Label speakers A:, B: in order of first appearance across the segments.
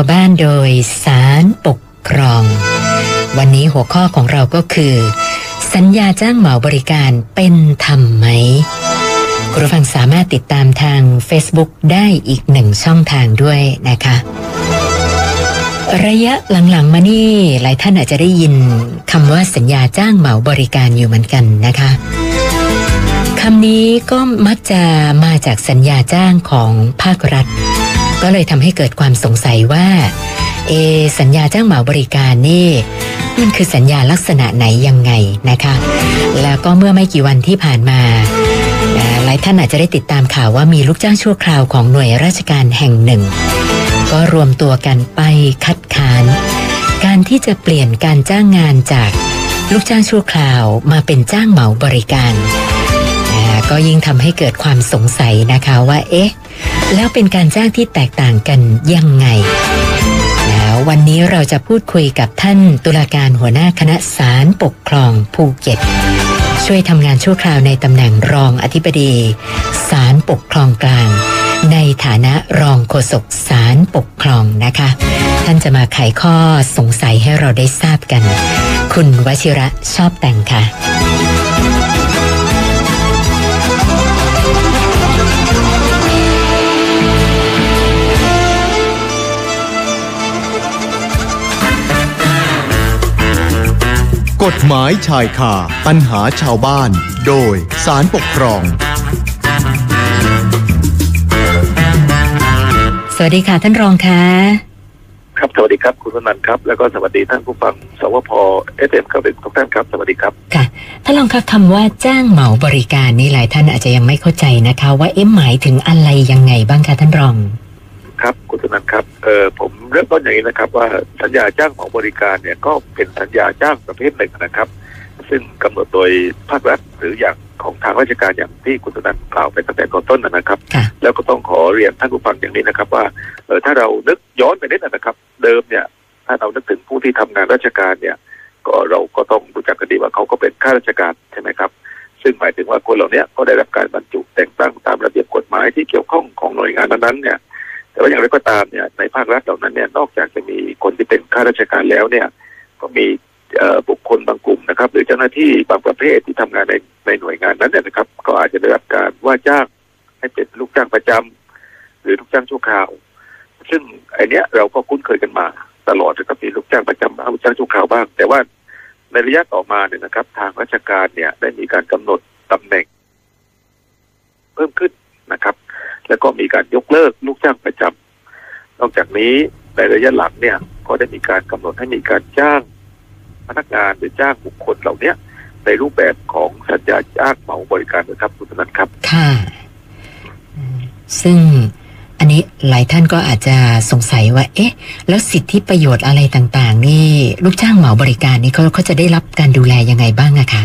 A: ต่อบ้านโดยสารปกครอง วันนี้หัวข้อของเราก็คือ สัญญาจ้างเหมาบริการเป็นธรรมไหมคุณผู้ฟังสามารถติดตามทาง Facebook ได้อีกหนึ่งช่องทางด้วยนะคะ ระยะหลังๆมานี่หลายท่านอาจจะได้ยินคำว่าสัญญาจ้างเหมาบริการอยู่เหมือนกันนะคะคำนี้ก็มักจะมาจากสัญญาจ้างของภาครัฐ ก็เลยทำให้เกิดความสงสัยว่า เอ สัญญาจ้างเหมาบริการนี่มันคือสัญญาลักษณะไหนยังไงนะคะ แล้วก็เมื่อไม่กี่วันที่ผ่านมาหลายท่านอาจจะได้ติดตามข่าวว่ามีลูกจ้างชั่วคราวของหน่วยราชการแห่งหนึ่ง ก็รวมตัวกันไปคัดค้าน การที่จะเปลี่ยนการจ้างงานจากลูกจ้างชั่วคราวมาเป็นจ้างเหมาบริการ ก็ยิ่งทำให้เกิดความสงสัยนะคะว่า เอ๊ะ แล้วเป็นการจ้างที่แตกต่างกันยังไงแล้ววันนี้เราจะพูดคุยกับท่านตุลาการหัวหน้าคณะศาลปกครองภูเก็ต ช่วยทำงานชั่วคราวในตำแหน่งรองอธิบดีศาลปกครองกลาง ในฐานะรองโฆษกศาลปกครองนะคะ ท่านจะมาไขข้อสงสัยให้เราได้ทราบกัน คุณวชิระชอบแต่งค่ะ
B: กฎหมายชายคาปัญหาชาวบ้าน โดยสารปกครอง
A: สวัสดีค่ะท่านรองค่ะ
C: ครับสวัสดีครับคุณสนันครับ แล้วก็สวัสดีท่านผู้ฟังสวพเอสเอ็มครับทุกท่านครับ สวัสดีครับ
A: ค่ะท่านรองครับคำว่าจ้างเหมาบริการนี่หลายท่านอาจจะยังไม่เข้าใจนะคะ ว่าเอ๊ะหมายถึงอะไรยังไงบ้างคะท่านรอง
C: ครับคุณสนันครับเออผมเริ่มต้นอย่างนี้นะครับ ว่าสัญญาจ้างของบริการเนี่ยก็เป็นสัญญาจ้างประเภทหนึ่งนะครับ ซึ่งกำหนดโดยภาครัฐหรืออย่างของทางราชการอย่างที่คุณสนันกล่าวไปตั้งแต่ตอนต้นนะครับ แล้วก็ต้องขอเรียนท่านผู้ฟังอย่างนี้นะครับ ว่าเออถ้าเรานึกย้อนไปนิดนะครับ เดิมเนี่ย ถ้าเรานึกถึงผู้ที่ทำงานราชการเนี่ย ก็เราก็ต้องรู้จักกันดีว่าเขาก็เป็นข้าราชการใช่ไหมครับซึ่งหมายถึงว่าคนเหล่านี้ก็ได้รับการบรรจุแต่งตั้งตามระเบียบกฎหมายที่เกี่ยวข้องของหน่วยงานนั้นๆเนี่ย แต่ว่าอย่างไรก็ตามเนี่ยในภาครัฐเหล่านั้นเนี่ยนอกจากจะมีคนที่เป็นข้าราชการแล้วเนี่ย ก็มีบุคคลบางกลุ่มนะครับ หรือเจ้าหน้าที่บางประเภทที่ทำงานในในหน่วยงานนั้นเนี่ยนะครับ ก็อาจจะได้รับการว่าจ้างให้เป็นลูกจ้างประจำหรือลูกจ้างชั่วคราว ซึ่งไอเนี้ยเราก็คุ้นเคยกันมาตลอดนะครับมีลูกจ้างประจำบ้างลูกจ้างชั่วคราวบ้าง แต่ว่าในระยะต่อมาเนี่ยนะครับ ทางราชการเนี่ยได้มีการกำหนดตำแหน่ง เพิ่มขึ้น แล้วก็มีการยกเลิกลูกจ้างประจำนอกจากนี้ในระยะหลังเนี่ย ก็ได้มีการกำหนดให้มีการจ้างพนักงานหรือจ้างบุคคลเหล่านี้ในรูปแบบของสัญญาจ้างเหมาบริการนะครับคุณนันครับ
A: ค่ะ ซึ่งอันนี้หลายท่านก็อาจจะสงสัยว่า เอ๊ะ แล้วสิทธิประโยชน์อะไรต่าง ๆ นี่ ลูกจ้างเหมาบริการนี่เขาเขาจะได้รับการดูแลยังไงบ้างอะคะ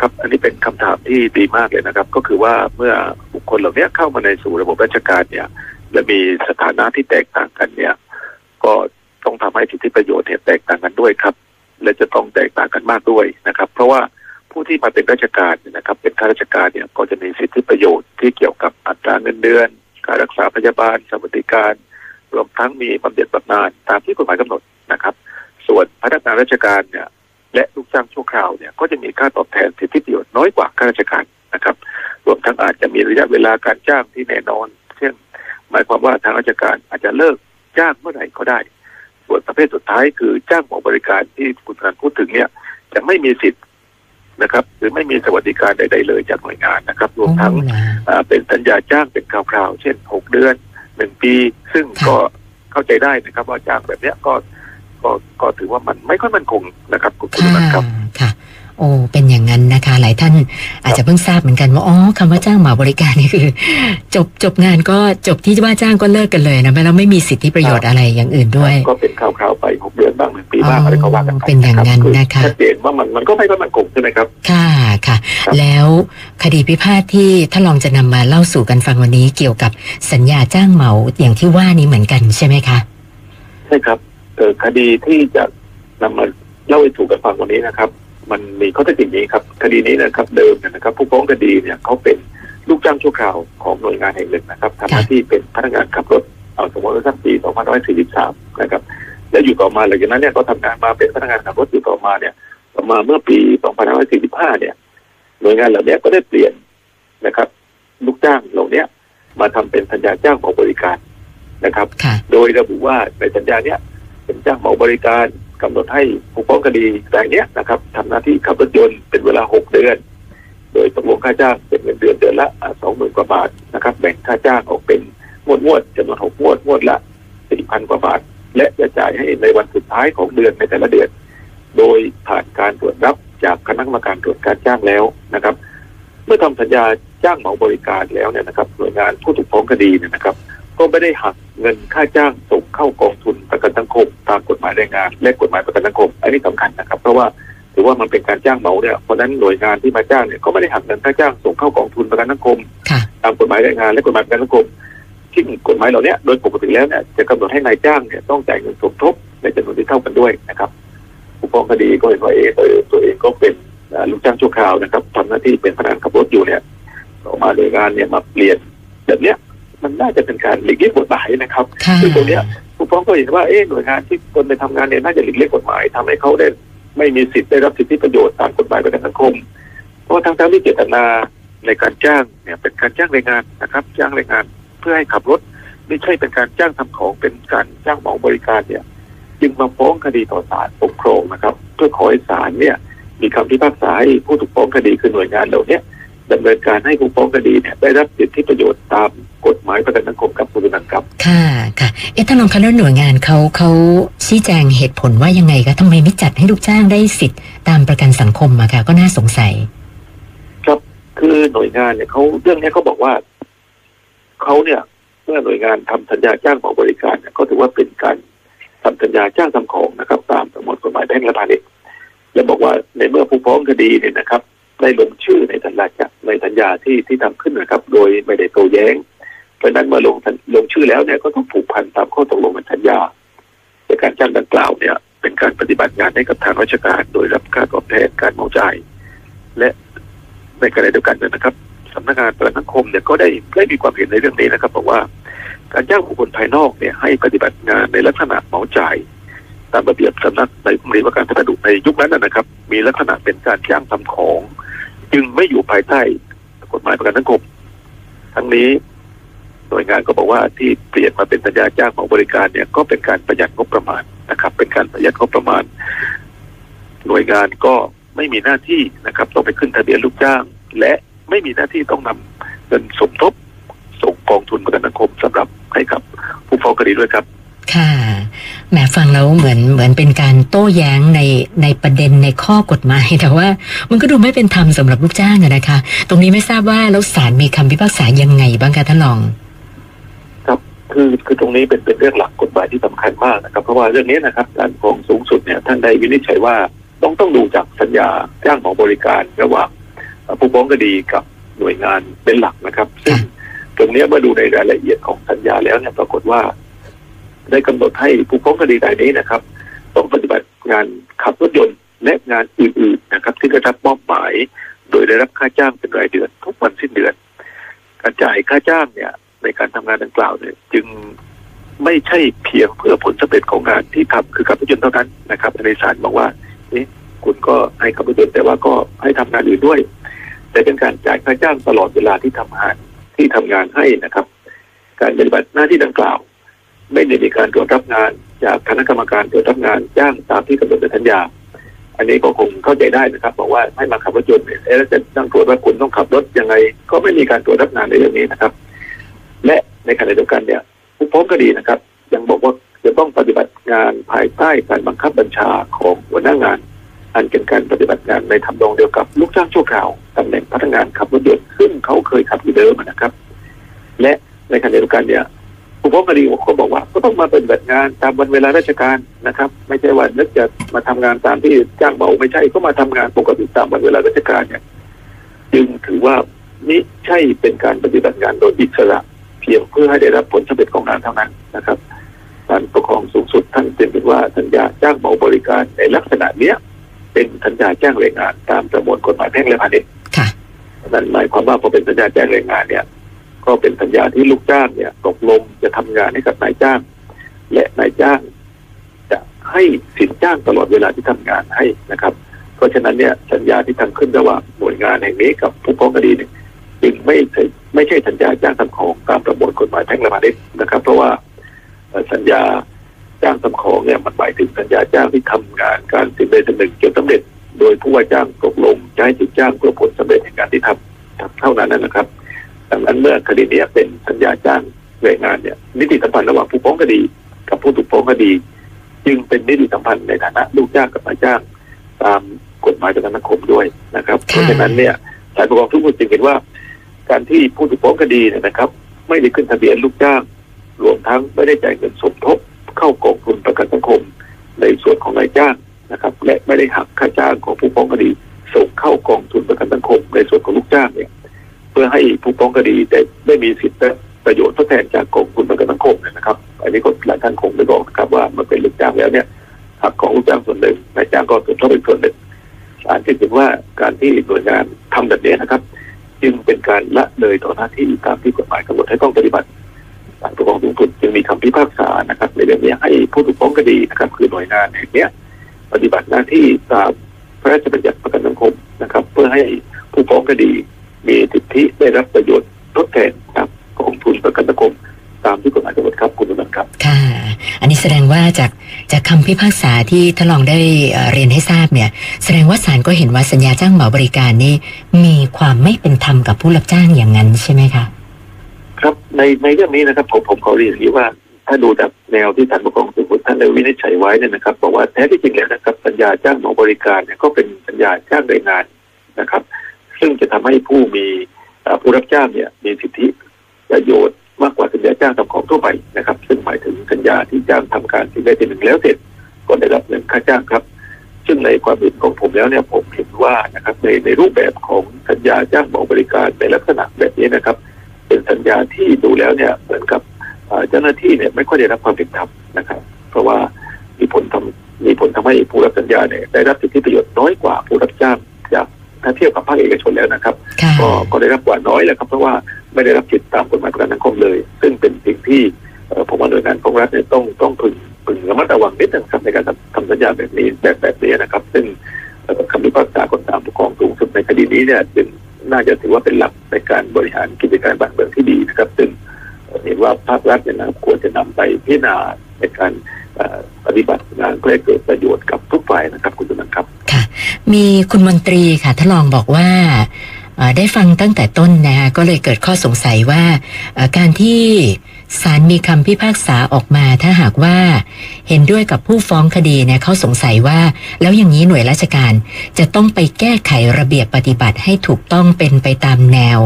C: ครับ อันนี้เป็นคำถามที่ดีมากเลยนะครับ ก็คือว่าเมื่อบุคคลเหล่านี้เข้ามาในสู่ระบบราชการเนี่ย และมีสถานะที่แตกต่างกันเนี่ย ก็ต้องทำให้สิทธิประโยชน์เนี่ยแตกต่างกันด้วยครับ และจะต้องแตกต่างกันมากด้วยนะครับ เพราะว่าผู้ที่มาเป็นราชการเนี่ยนะครับ เป็นข้าราชการเนี่ยก็จะมีสิทธิประโยชน์ที่เกี่ยวกับอัตราเงินเดือน การรักษาพยาบาลสวัสดิการ รวมทั้งมีบำเหน็จบำนาญตามที่กฎหมายกำหนดนะครับ ส่วนพนักงานราชการเนี่ย และลูกจ้างชั่วคราวเนี่ยก็จะมีค่าตอบแทนสิทธิประโยชน์น้อยกว่าข้าราชการนะครับ รวมทั้งอาจจะมีระยะเวลาการจ้างที่แน่นอน เช่น หมายความว่าทางราชการอาจจะเลิกจ้างเมื่อไหร่ก็ได้ ส่วนประเภทสุดท้ายคือจ้างของบริการที่คุณการพูดถึงเนี่ยจะไม่มีสิทธิ์นะครับหรือไม่มีสวัสดิการใด ๆ เลยจากหน่วยงานนะครับ รวมทั้งเป็นสัญญาจ้างเป็นคราวๆเช่นหกเดือนหนึ่งปี ซึ่งก็เข้าใจได้นะครับว่าจ้างแบบนี้ก็ ก็ก็ถือว่ามันไม่ค่อยมั่นคงนะครับคุณผู้ชมครับ
A: ค่ะโอ้เป็นอย่างนั้นนะคะ หลายท่านอาจจะเพิ่งทราบเหมือนกันว่าอ๋อคำว่าจ้างหมาบริการนี่คือ จบจบงานก็จบที่ว่าจ้างก็เลิกกันเลยนะแล้วไม่มีสิทธิประโยชน์อะไรอย่างอื่นด้วย
C: ก็เป็นข่าวๆไปหกเดือนบ้างหนึ่งปีบ้างอะไรก็ว่ากันไป
A: เป็นอย่างนั้นนะคะ
C: ชัดเจนว่ามันมันก็ไม่ค่อยมั่นคงใช่ไหมครับ
A: ค่ะค่ะ แล้วคดีพิพาทที่ถ้าลองจะนำมาเล่าสู่กันฟังวันนี้เกี่ยวกับสัญญาจ้างเหมาอย่างที่ว่านี้เหมือนกันใช่ไหมคะ
C: ใช่ครับ คดีที่จะนำมาเล่าให้ถูกกันฟังวันนี้นะครับ มันมีข้อเท็จจริงนี้ครับ คดีนี้นะครับ เดิมนะครับ ผู้ฟ้องคดีเนี่ยเขาเป็นลูกจ้างชั่วคราวของหน่วยงานแห่งหนึ่งนะครับทำหน้าที่เป็นพนักงานขับรถเอาสมมติว่าสักปี2543 นะครับ แล้วอยู่ต่อมาหลังจากนั้นเนี่ยก็ทำงานมาเป็นพนักงานขับรถอยู่ต่อมาเนี่ย ต่อมาเมื่อปี 2545 เนี่ย หน่วยงานเหล่านี้ก็ได้เปลี่ยนนะครับ ลูกจ้างเหล่านี้มาทำเป็นสัญญาจ้างเหมาบริการนะครับ
A: ค่ะ
C: โดยระบุว่าในสัญญาเนี้ย เป็นเจ้าเหมาบริการกำหนดให้ผู้ฟ้องคดีรายเนี้ยนะครับทำหน้าที่ขับรถยนต์เป็นเวลาหกเดือน โดยตกลงค่าจ้างเป็นเงินเดือนเดือนละสองหมื่นกว่าบาทนะครับ แบ่งค่าจ้างออกเป็นงวดงวดจำนวนหกงวดงวดละสี่พันกว่าบาท และจะจ่ายให้ในวันสุดท้ายของเดือนในแต่ละเดือน โดยผ่านการตรวจรับจากคณะกรรมการตรวจการจ้างแล้วนะครับ เมื่อทำสัญญาจ้างเหมาบริการแล้วเนี่ยนะครับหน่วยงานผู้ถูกฟ้องคดีเนี่ยนะครับ ก็ไม่ได้หักเงินค่าจ้างส่งเข้ากองทุนประกันสังคม ตามกฎหมายแรงงาน และกฎหมายประกันสังคม อันนี้สำคัญนะครับ เพราะว่าถือว่ามันเป็นการจ้างเหมาเนี่ยเพราะฉะนั้นหน่วยงานที่มาจ้างเนี่ยก็ไม่ได้หักเงินค่าจ้างส่งเข้ากองทุนประกันสังคม
A: ค่ะ
C: ตามกฎหมายแรงงานและกฎหมายประกันสังคมที่กฎหมายเหล่านี้โดยปกติแล้วเนี่ยจะกำหนดให้นายจ้างเนี่ยต้องจ่ายเงินสมทบในจำนวนที่เท่ากันด้วยนะครับผู้ฟ้องคดีก็เห็นว่าเออตัวตัวเองก็เป็นเอ่อลูกจ้างชั่วคราวนะครับทำหน้าที่เป็นพนักงานขับรถอยู่เนี่ยต่อมาหน่วยงานเนี่ยมาเปลี่ยนแบบเนี้ย มันน่าจะเป็นการหลีกเลี่ยงกฎหมายนะครับ
A: ค่ะ
C: ซึ่งตรงเนี้ยผู้ฟ้องก็เห็นว่าเอ๊ะหน่วยงานที่ตนไปทำงานเนี่ยน่าจะหลีกเลี่ยงกฎหมายทำให้เขาได้ไม่มีสิทธิ์ได้รับสิทธิประโยชน์ตามกฎหมายประกันสังคม เพราะว่าทั้งๆที่เจตนาในการจ้างเนี่ยเป็นการจ้างแรงงานนะครับ จ้างแรงงานเพื่อให้ขับรถ ไม่ใช่เป็นการจ้างทำของเป็นการจ้างเหมาบริการเนี่ย จึงมาฟ้องคดีต่อศาลปกครองนะครับ เพื่อขอให้ศาลเนี่ย มีคำพิพากษาให้ผู้ถูกฟ้องคดีคือหน่วยงานเหล่าเนี้ย ดำเนินการให้ผู้ฟ้องคดีเนี่ยได้รับสิทธิประโยชน์ตามกฎหมายประกันสังคมกับคุณนันครับ
A: ค่ะค่ะเอ๊ะท่านรองคะแล้วหน่วยงานเขาเขาชี้แจงเหตุผลว่ายังไงคะทำไมไม่จัดให้ลูกจ้างได้สิทธิ์ตามประกันสังคมอะค่ะ ก็น่าสงสัย
C: ครับคือหน่วยงานเนี่ยเขาเรื่องเนี้ยเขาบอกว่าเขาเนี่ยเมื่อหน่วยงานทำสัญญาจ้างของบริการเนี่ยก็ถือว่าเป็นการทำสัญญาจ้างทำของนะครับ ตามประมวลกฎหมายแพ่งและพาณิชย์และบอกว่าในเมื่อผู้ฟ้องคดีเนี่ยนะครับ ได้ลงชื่อในสัญญาในสัญญาที่ที่ทำขึ้นนะครับ โดยไม่ได้โต้แย้ง เพราะนั้นเมื่อลงลงชื่อแล้วเนี่ยก็ต้องผูกพันตามข้อตกลงในสัญญาในการจ้างดังกล่าวเนี่ย เป็นการปฏิบัติงานให้กับทางราชการ โดยรับค่าตอบแทนการเหมาจ่ายและในขณะเดียวกันเนี่ยนะครับสำนักงานประกันสังคมเนี่ยก็ได้ได้มีความเห็นในเรื่องนี้นะครับบอกว่า การจ้างบุคคลภายนอกเนี่ยให้ปฏิบัติงานในลักษณะเหมาจ่าย ตามระเบียบสำนักในกรมรีว่าการพัสดุในยุคนั้นนะครับ มีลักษณะเป็นการจ้างทำของ จึงไม่อยู่ภายใต้กฎหมายประกันสังคมทั้งนี้หน่วยงานก็บอกว่าที่เปลี่ยนมาเป็นสัญญาจ้างของบริการเนี่ยก็เป็นการประหยัดงบประมาณนะครับ เป็นการประหยัดงบประมาณ หน่วยงานก็ไม่มีหน้าที่นะครับ ต้องไปขึ้นทะเบียนลูกจ้าง และไม่มีหน้าที่ต้องนำเงินสมทบส่งกองทุนประกันสังคมสำหรับให้กับผู้ฟ้องคดีด้วยครับ
A: ค่ะ แหมฟังแล้วเหมือนเหมือนเป็นการโต้แย้งในในประเด็นในข้อกฎหมาย แต่ว่ามันก็ดูไม่เป็นธรรมสำหรับลูกจ้างอะนะคะ ตรงนี้ไม่ทราบว่าแล้วศาลมีคำพิพากษายังไงบ้างคะท่านรอง
C: ครับคือคือตรงนี้เป็นเป็นเรื่องหลักกฎหมายที่สำคัญมากนะครับ เพราะว่าเรื่องนี้นะครับการปกครองสูงสุดเนี่ยท่านได้วินิจฉัยว่าต้องต้องดูจากสัญญาจ้างของบริการระหว่างเอ่อผู้ฟ้องคดีกับหน่วยงานเป็นหลักนะครับ ซึ่งตรงเนี้ยเมื่อดูในรายละเอียดของสัญญาแล้วเนี่ยปรากฏว่า ได้กำหนดให้ผู้ฟ้องคดีรายนี้นะครับ ต้องปฏิบัติงานขับรถยนต์และงานอื่นๆนะครับ ที่ได้รับมอบหมาย โดยได้รับค่าจ้างเป็นรายเดือน ทุกวันสิ้นเดือน การจ่ายค่าจ้างเนี่ย ในการทำงานดังกล่าวเนี่ย จึงไม่ใช่เพียงเพื่อผลสำเร็จของงานที่ทำคือขับรถยนต์เท่านั้นนะครับในศาลบอกว่านี่คุณก็ให้ขับรถยนต์แต่ว่าก็ให้ทำงานอื่นด้วย แต่เป็นการจ่ายค่าจ้างตลอดเวลาที่ทำงานที่ทำงานให้นะครับ การปฏิบัติหน้าที่ดังกล่าว ไม่ได้มีการตรวจรับงานจากคณะกรรมการตรวจรับงานจ้างตามที่กำหนดในสัญญา อันนี้ก็คงเข้าใจได้นะครับบอกว่าให้มาขับรถยนต์เนี่ยเอ๊ะแล้วจะต้องตรวจว่าคุณต้องขับรถยังไง ก็ไม่มีการตรวจรับงานในเรื่องนี้นะครับ และในขณะเดียวกันเนี่ยผู้ฟ้องคดีนะครับ ยังบอกว่าจะต้องปฏิบัติงานภายใต้การบังคับบัญชาของหัวหน้างาน อันเป็นการปฏิบัติงานในทำนองเดียวกับลูกจ้างชั่วคราวตำแหน่งพนักงานขับรถยนต์ซึ่งเขาเคยขับอยู่เดิมนะครับ และในขณะเดียวกันเนี่ย ผู้ฟ้องคดีเขาบอกว่าก็ต้องมาปฏิบัติงานตามวันเวลาราชการนะครับ ไม่ใช่ว่านึกจะมาทำงานตามที่จ้างเบาไม่ใช่ก็มาทำงานปกติตามวันเวลาราชการเนี่ยจึงถือว่านี่ใช่เป็นการปฏิบัติงานโดยอิสระเพียงเพื่อให้ได้รับผลสำเร็จของงานเท่านั้นนะครับการปกครองสูงสุดท่านเตือนว่าสัญญาจ้างเหมาบริการในลักษณะเนี้ยเป็นสัญญาจ้างแรงงานตามประมวลกฎหมายแพ่งและพาณิชย์
A: ค่ะ
C: นั่นหมายความว่าพอเป็นสัญญาจ้างแรงงานเนี่ย ก็เป็นสัญญาที่ลูกจ้างเนี่ยตกลงจะทำงานให้กับนายจ้าง และนายจ้าง จะให้สินจ้างตลอดเวลาที่ทำงานให้นะครับ เพราะฉะนั้นเนี่ยสัญญาที่ทำขึ้นระหว่างหน่วยงานแห่งนี้กับผู้ฟ้องคดีเนี่ยจึงไม่ใช่ไม่ใช่สัญญาจ้างทำของตามประมวลกฎหมายแพ่งและพาณิชย์นะครับ เพราะว่าสัญญาจ้างทำของเนี่ยมันหมายถึงสัญญาจ้างที่ทำงานการสิ่งใดสิ่งหนึ่งจนสำเร็จ โดยผู้ว่าจ้างตกลงให้สินจ้างเพื่อผลสำเร็จในการที่ทำเท่านั้นนะครับ ดังนั้นเมื่อคดีเนี้เป็นสัญญาจ้างแรงงานเนี่ยนิติสัมพันธ์ระหว่างผู้ฟ้องคดี กับผู้ถูกฟ้องคดี จึงเป็นนิติสัมพันธ์ในฐานะลูกจ้างกับนายจ้าง ตามกฎหมายประกันสังคมด้วยนะครับเพราะฉะนั้นเนี่ยศาลปกครองทุกคนจึงเห็นว่า การที่ผู้ถูกฟ้องคดีเนี่ยนะครับ ไม่ได้ขึ้นทะเบียนลูกจ้างรวมทั้งไม่ได้จ่ายเงินสมทบเข้ากองทุนประกันสังคม ในส่วนของนายจ้างนะครับ และไม่ได้หักค่าจ้างของผู้ฟ้องคดีส่งเข้ากองทุนประกันสังคม ในส่วนของลูกจ้างเนี่ยเพื่อให้ผู้ฟ้องคดีได้ได้มีสิทธิและประโยชน์ทดแทนจากกองทุนประกันสังคมเนี่ยนะครับ อันนี้ก็หลายท่านคงได้บอกนะครับ ว่ามันเป็นลูกจ้างแล้วเนี่ยหักของลูกจ้างส่วนหนึ่งนายจ้างก็ส่วนทบเป็นส่วนหนึ่งศาลจึงเห็นว่าการที่หน่วยงานทำแบบนี้นะครับ จึงเป็นการละเลยต่อหน้าที่ตามที่กฎหมายกำหนดให้ต้องปฏิบัติศาลปกครองสูงสุดจึงมีคำพิพากษานะครับในเรื่องนี้ให้ผู้ถูกฟ้องคดีนะครับคือหน่วยงานแห่งนี้ปฏิบัติหน้าที่ตามพระราชบัญญัติประกันสังคมนะครับ เพื่อให้ผู้ฟ้องคดี มีสิทธิได้รับประโยชน์ทดแทนจากกองทุนประกันสังคมตามที่กฎหมายกำหนดครับคุณผู้ชมครับ
A: ค่ะ อันนี้แสดงว่าจากจากคำพิพากษาที่ท่านรองได้เอ่อเรียนให้ทราบเนี่ย แสดงว่าศาลก็เห็นว่าสัญญาจ้างเหมาบริการนี่มีความไม่เป็นธรรมกับผู้รับจ้างอย่างนั้นใช่ไหมคะ
C: ครับในในเรื่องนี้นะครับผมผมขอเรียนอย่างนี้ว่า ถ้าดูจากแนวที่ท่านปกครองสูงสุดท่านได้วินิจฉัยไว้เนี่ยนะครับบอกว่าแท้ที่จริงแล้วนะครับสัญญาจ้างเหมาบริการเนี่ยก็เป็นสัญญาจ้างแรงงานนะครับ ซึ่งจะทำให้ผู้มีผู้รับจ้างเนี่ยมีสิทธิประโยชน์มากกว่าสัญญาจ้างทำของทั่วไปนะครับ ซึ่งหมายถึงสัญญาที่จ้างทำการสิ่งใดสิ่งหนึ่งแล้วเสร็จก็ได้รับเงินค่าจ้างครับ ซึ่งในความเห็นของผมแล้วเนี่ยผมเห็นว่านะครับในในรูปแบบของสัญญาจ้างเหมาบริการในลักษณะแบบนี้นะครับ เป็นสัญญาที่ดูแล้วเนี่ยเหมือนกับเจ้าหน้าที่เนี่ยไม่ค่อยได้รับความเป็นธรรมนะครับ เพราะว่ามีผลทำมีผลทำให้ผู้รับสัญญาเนี่ยได้รับสิทธิประโยชน์น้อยกว่าผู้รับจ้าง ถ้าเทียบกับภาคเอกชนแล้วนะครับ
A: ค่ะ
C: ก็ก็ได้รับกว่าน้อยแหละครับ เพราะว่าไม่ได้รับสิทธิตามกฎหมายประกันสังคมเลย ซึ่งเป็นสิ่งที่เอ่อผมว่าหน่วยงานของรัฐเนี่ยต้องต้องพึงพึงระมัดระวังนิดนึงครับในการทำทำสัญญาแบบนี้แบบแบบนี้นะครับ ซึ่งเอ่อคำพิพากษาของศาลปกครองสูงสุดในคดีนี้เนี่ยจึงน่าจะถือว่าเป็นหลักในการบริหารกิจการบ้านเมืองที่ดีนะครับซึ่งเอ่อเห็นว่าภาครัฐเนี่ยนะครับควรจะนำไปพิจารณาในการเอ่อปฏิบัติงานเพื่อให้เกิดประโยชน์กับทุกฝ่ายนะครับคุณจุนันท์ครับ
A: ค่ะ มีคุณมนตรีค่ะท่านรองบอกว่าได้ฟังตั้งแต่ต้นนะคะก็เลยเกิดข้อสงสัยว่าการที่ศาลมีคำพิพากษาออกมาถ้าหากว่าเห็นด้วยกับผู้ฟ้องคดีเนี่ยเขาสงสัยว่า แล้วอย่างนี้หน่วยราชการจะต้องไปแก้ไขระเบียบปฏิบัติให้ถูกต้องเป็นไปตามแนว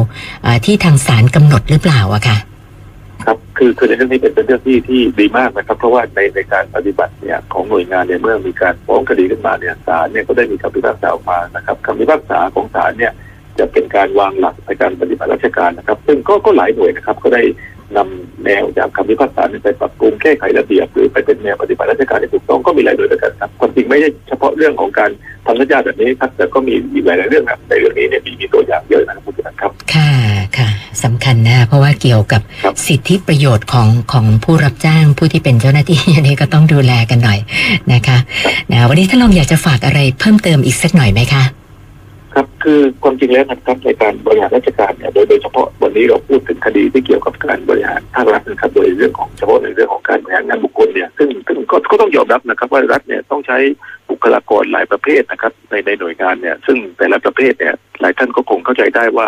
A: ที่ทางศาลกำหนดหรือเปล่าอะค่ะ
C: คือคือในเรื่องนี้เป็นเป็นเรื่องที่ที่ดีมากนะครับ เพราะว่าในในการปฏิบัติเนี่ยของหน่วยงานเนี่ยเมื่อมีการฟ้องคดีขึ้นมาเนี่ยศาลเนี่ยก็ได้มีคำพิพากษาออกมานะครับคำพิพากษาของศาลเนี่ยจะเป็นการวางหลักในการปฏิบัติราชการนะครับ ซึ่งก็ก็หลายหน่วยนะครับ ก็ได้นำแนวจากคำพิพากษาไปปรับปรุงแก้ไขระเบียบหรือไปเป็นแนวปฏิบัติราชการที่ถูกต้องก็มีหลายหน่วยด้วยกันครับความจริงไม่ใช่เฉพาะเรื่องของการทำสัญญาแบบนี้ครับแต่ก็มีอีกหลายๆเรื่องครับในเรื่องนี้เนี่ยมีมีตัวอย่างเยอะนะครับคุณผู้ชมครับ
A: ค่ะ สำคัญนะเพราะว่าเกี่ยวกับ
C: ครับ
A: สิทธิประโยชน์ของของผู้รับจ้างผู้ที่เป็นเจ้าหน้าที่อันนี้ก็ต้องดูแลกันหน่อยนะคะนะวันนี้ท่านรองอยากจะฝากอะไรเพิ่มเติมอีกสักหน่อยไหมคะ
C: ครับคือความจริงแล้วนะครับในการบริหารราชการเนี่ยโดยโดยเฉพาะวันนี้เราพูดถึงคดีที่เกี่ยวกับการบริหารภาครัฐนะครับโดยเรื่องของเฉพาะในเรื่องของการบริหารงานบุคคลเนี่ยซึ่งซึ่งก็ก็ต้องยอมรับนะครับว่ารัฐเนี่ยต้องใช้บุคลากรหลายประเภทนะครับในในหน่วยงานเนี่ยซึ่งแต่ละประเภทเนี่ยหลายท่านก็คงเข้าใจได้ว่า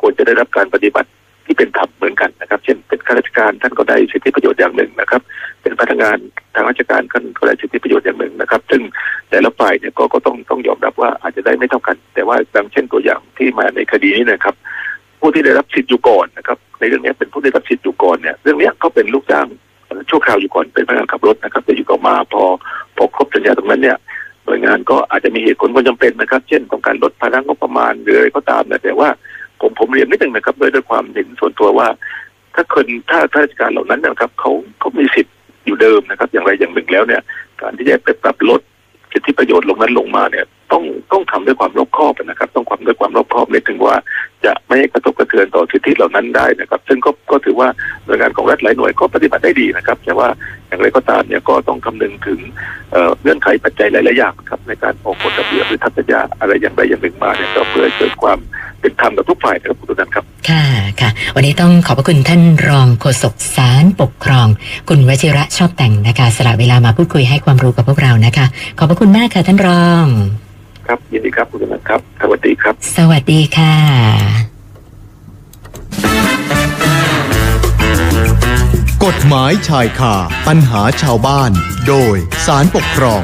C: ควรจะได้รับการปฏิบัติที่เป็นธรรมเหมือนกันนะครับ เช่นเป็นข้าราชการท่านก็ได้สิทธิประโยชน์อย่างหนึ่งนะครับ เป็นพนักงานทางราชการท่านก็ได้สิทธิประโยชน์อย่างหนึ่งนะครับ ซึ่งแต่ละฝ่ายเนี่ยก็ก็ต้องต้องยอมรับว่าอาจจะได้ไม่เท่ากัน แต่ว่าดังเช่นตัวอย่างที่มาในคดีนี้นะครับ ผู้ที่ได้รับสิทธิ์อยู่ก่อนนะครับในเรื่องนี้เป็นผู้ได้รับสิทธิ์อยู่ก่อนเนี่ยเรื่องนี้เขาเป็นลูกจ้างชั่วคราวอยู่ก่อนเป็นพนักงานขับรถนะครับแต่อยู่ก็มาพอพอครบสัญญาตรงนั้นเนี่ยหน่วยงานก็อาจจะมีเหตุผลความจำเป็นนะครับ เช่นต้องการลดภาระงบประมาณหรืออะไรก็ตามนะแต่ว่า ผมผมเรียนนิดนึงนะครับด้วยด้วยความเห็นส่วนตัวว่า ถ้าคนถ้าข้าราชการเหล่านั้นนะครับเขาเขามีสิทธิ์อยู่เดิมนะครับ อย่างไรอย่างหนึ่งแล้วเนี่ย การที่จะไปปรับลดสิทธิประโยชน์ลงนั้นลงมาเนี่ย ต้องต้องทำด้วยความรอบคอบนะครับ ต้องความด้วยความรอบคอบในถึงว่าจะไม่ให้กระทบกระเทือนต่อสิทธิเหล่านั้นได้นะครับ ซึ่งก็ก็ถือว่าหน่วยงานของรัฐหลายหน่วยก็ปฏิบัติได้ดีนะครับ แต่ว่าอย่างไรก็ตามเนี่ยก็ต้องคำนึงถึงเอ่อเงื่อนไขปัจจัยหลายๆอย่างครับในการออกกฎระเบียบหรือทัศนยาอะไรอย่างใดอย่างหนึ่งมาเนี่ยก็เพื่อเกิดความ เป็นธรรมกับทุกฝ่ายนะครับคุณตุนันครับ
A: ค่ะค่ะ วันนี้ต้องขอบพระคุณท่านรองโฆษกสารปกครอง คุณวชิระชอบแต่งนะคะสละเวลามาพูดคุยให้ความรู้กับพวกเรานะคะ ขอบพระคุณมากค่ะท่านรอง
C: ครับยินดีครับคุณตุนันครับ สวัสดีครับ
A: สวัสดีค่ะ
B: กฎหมายชายคาปัญหาชาวบ้าน โดยสารปกครอง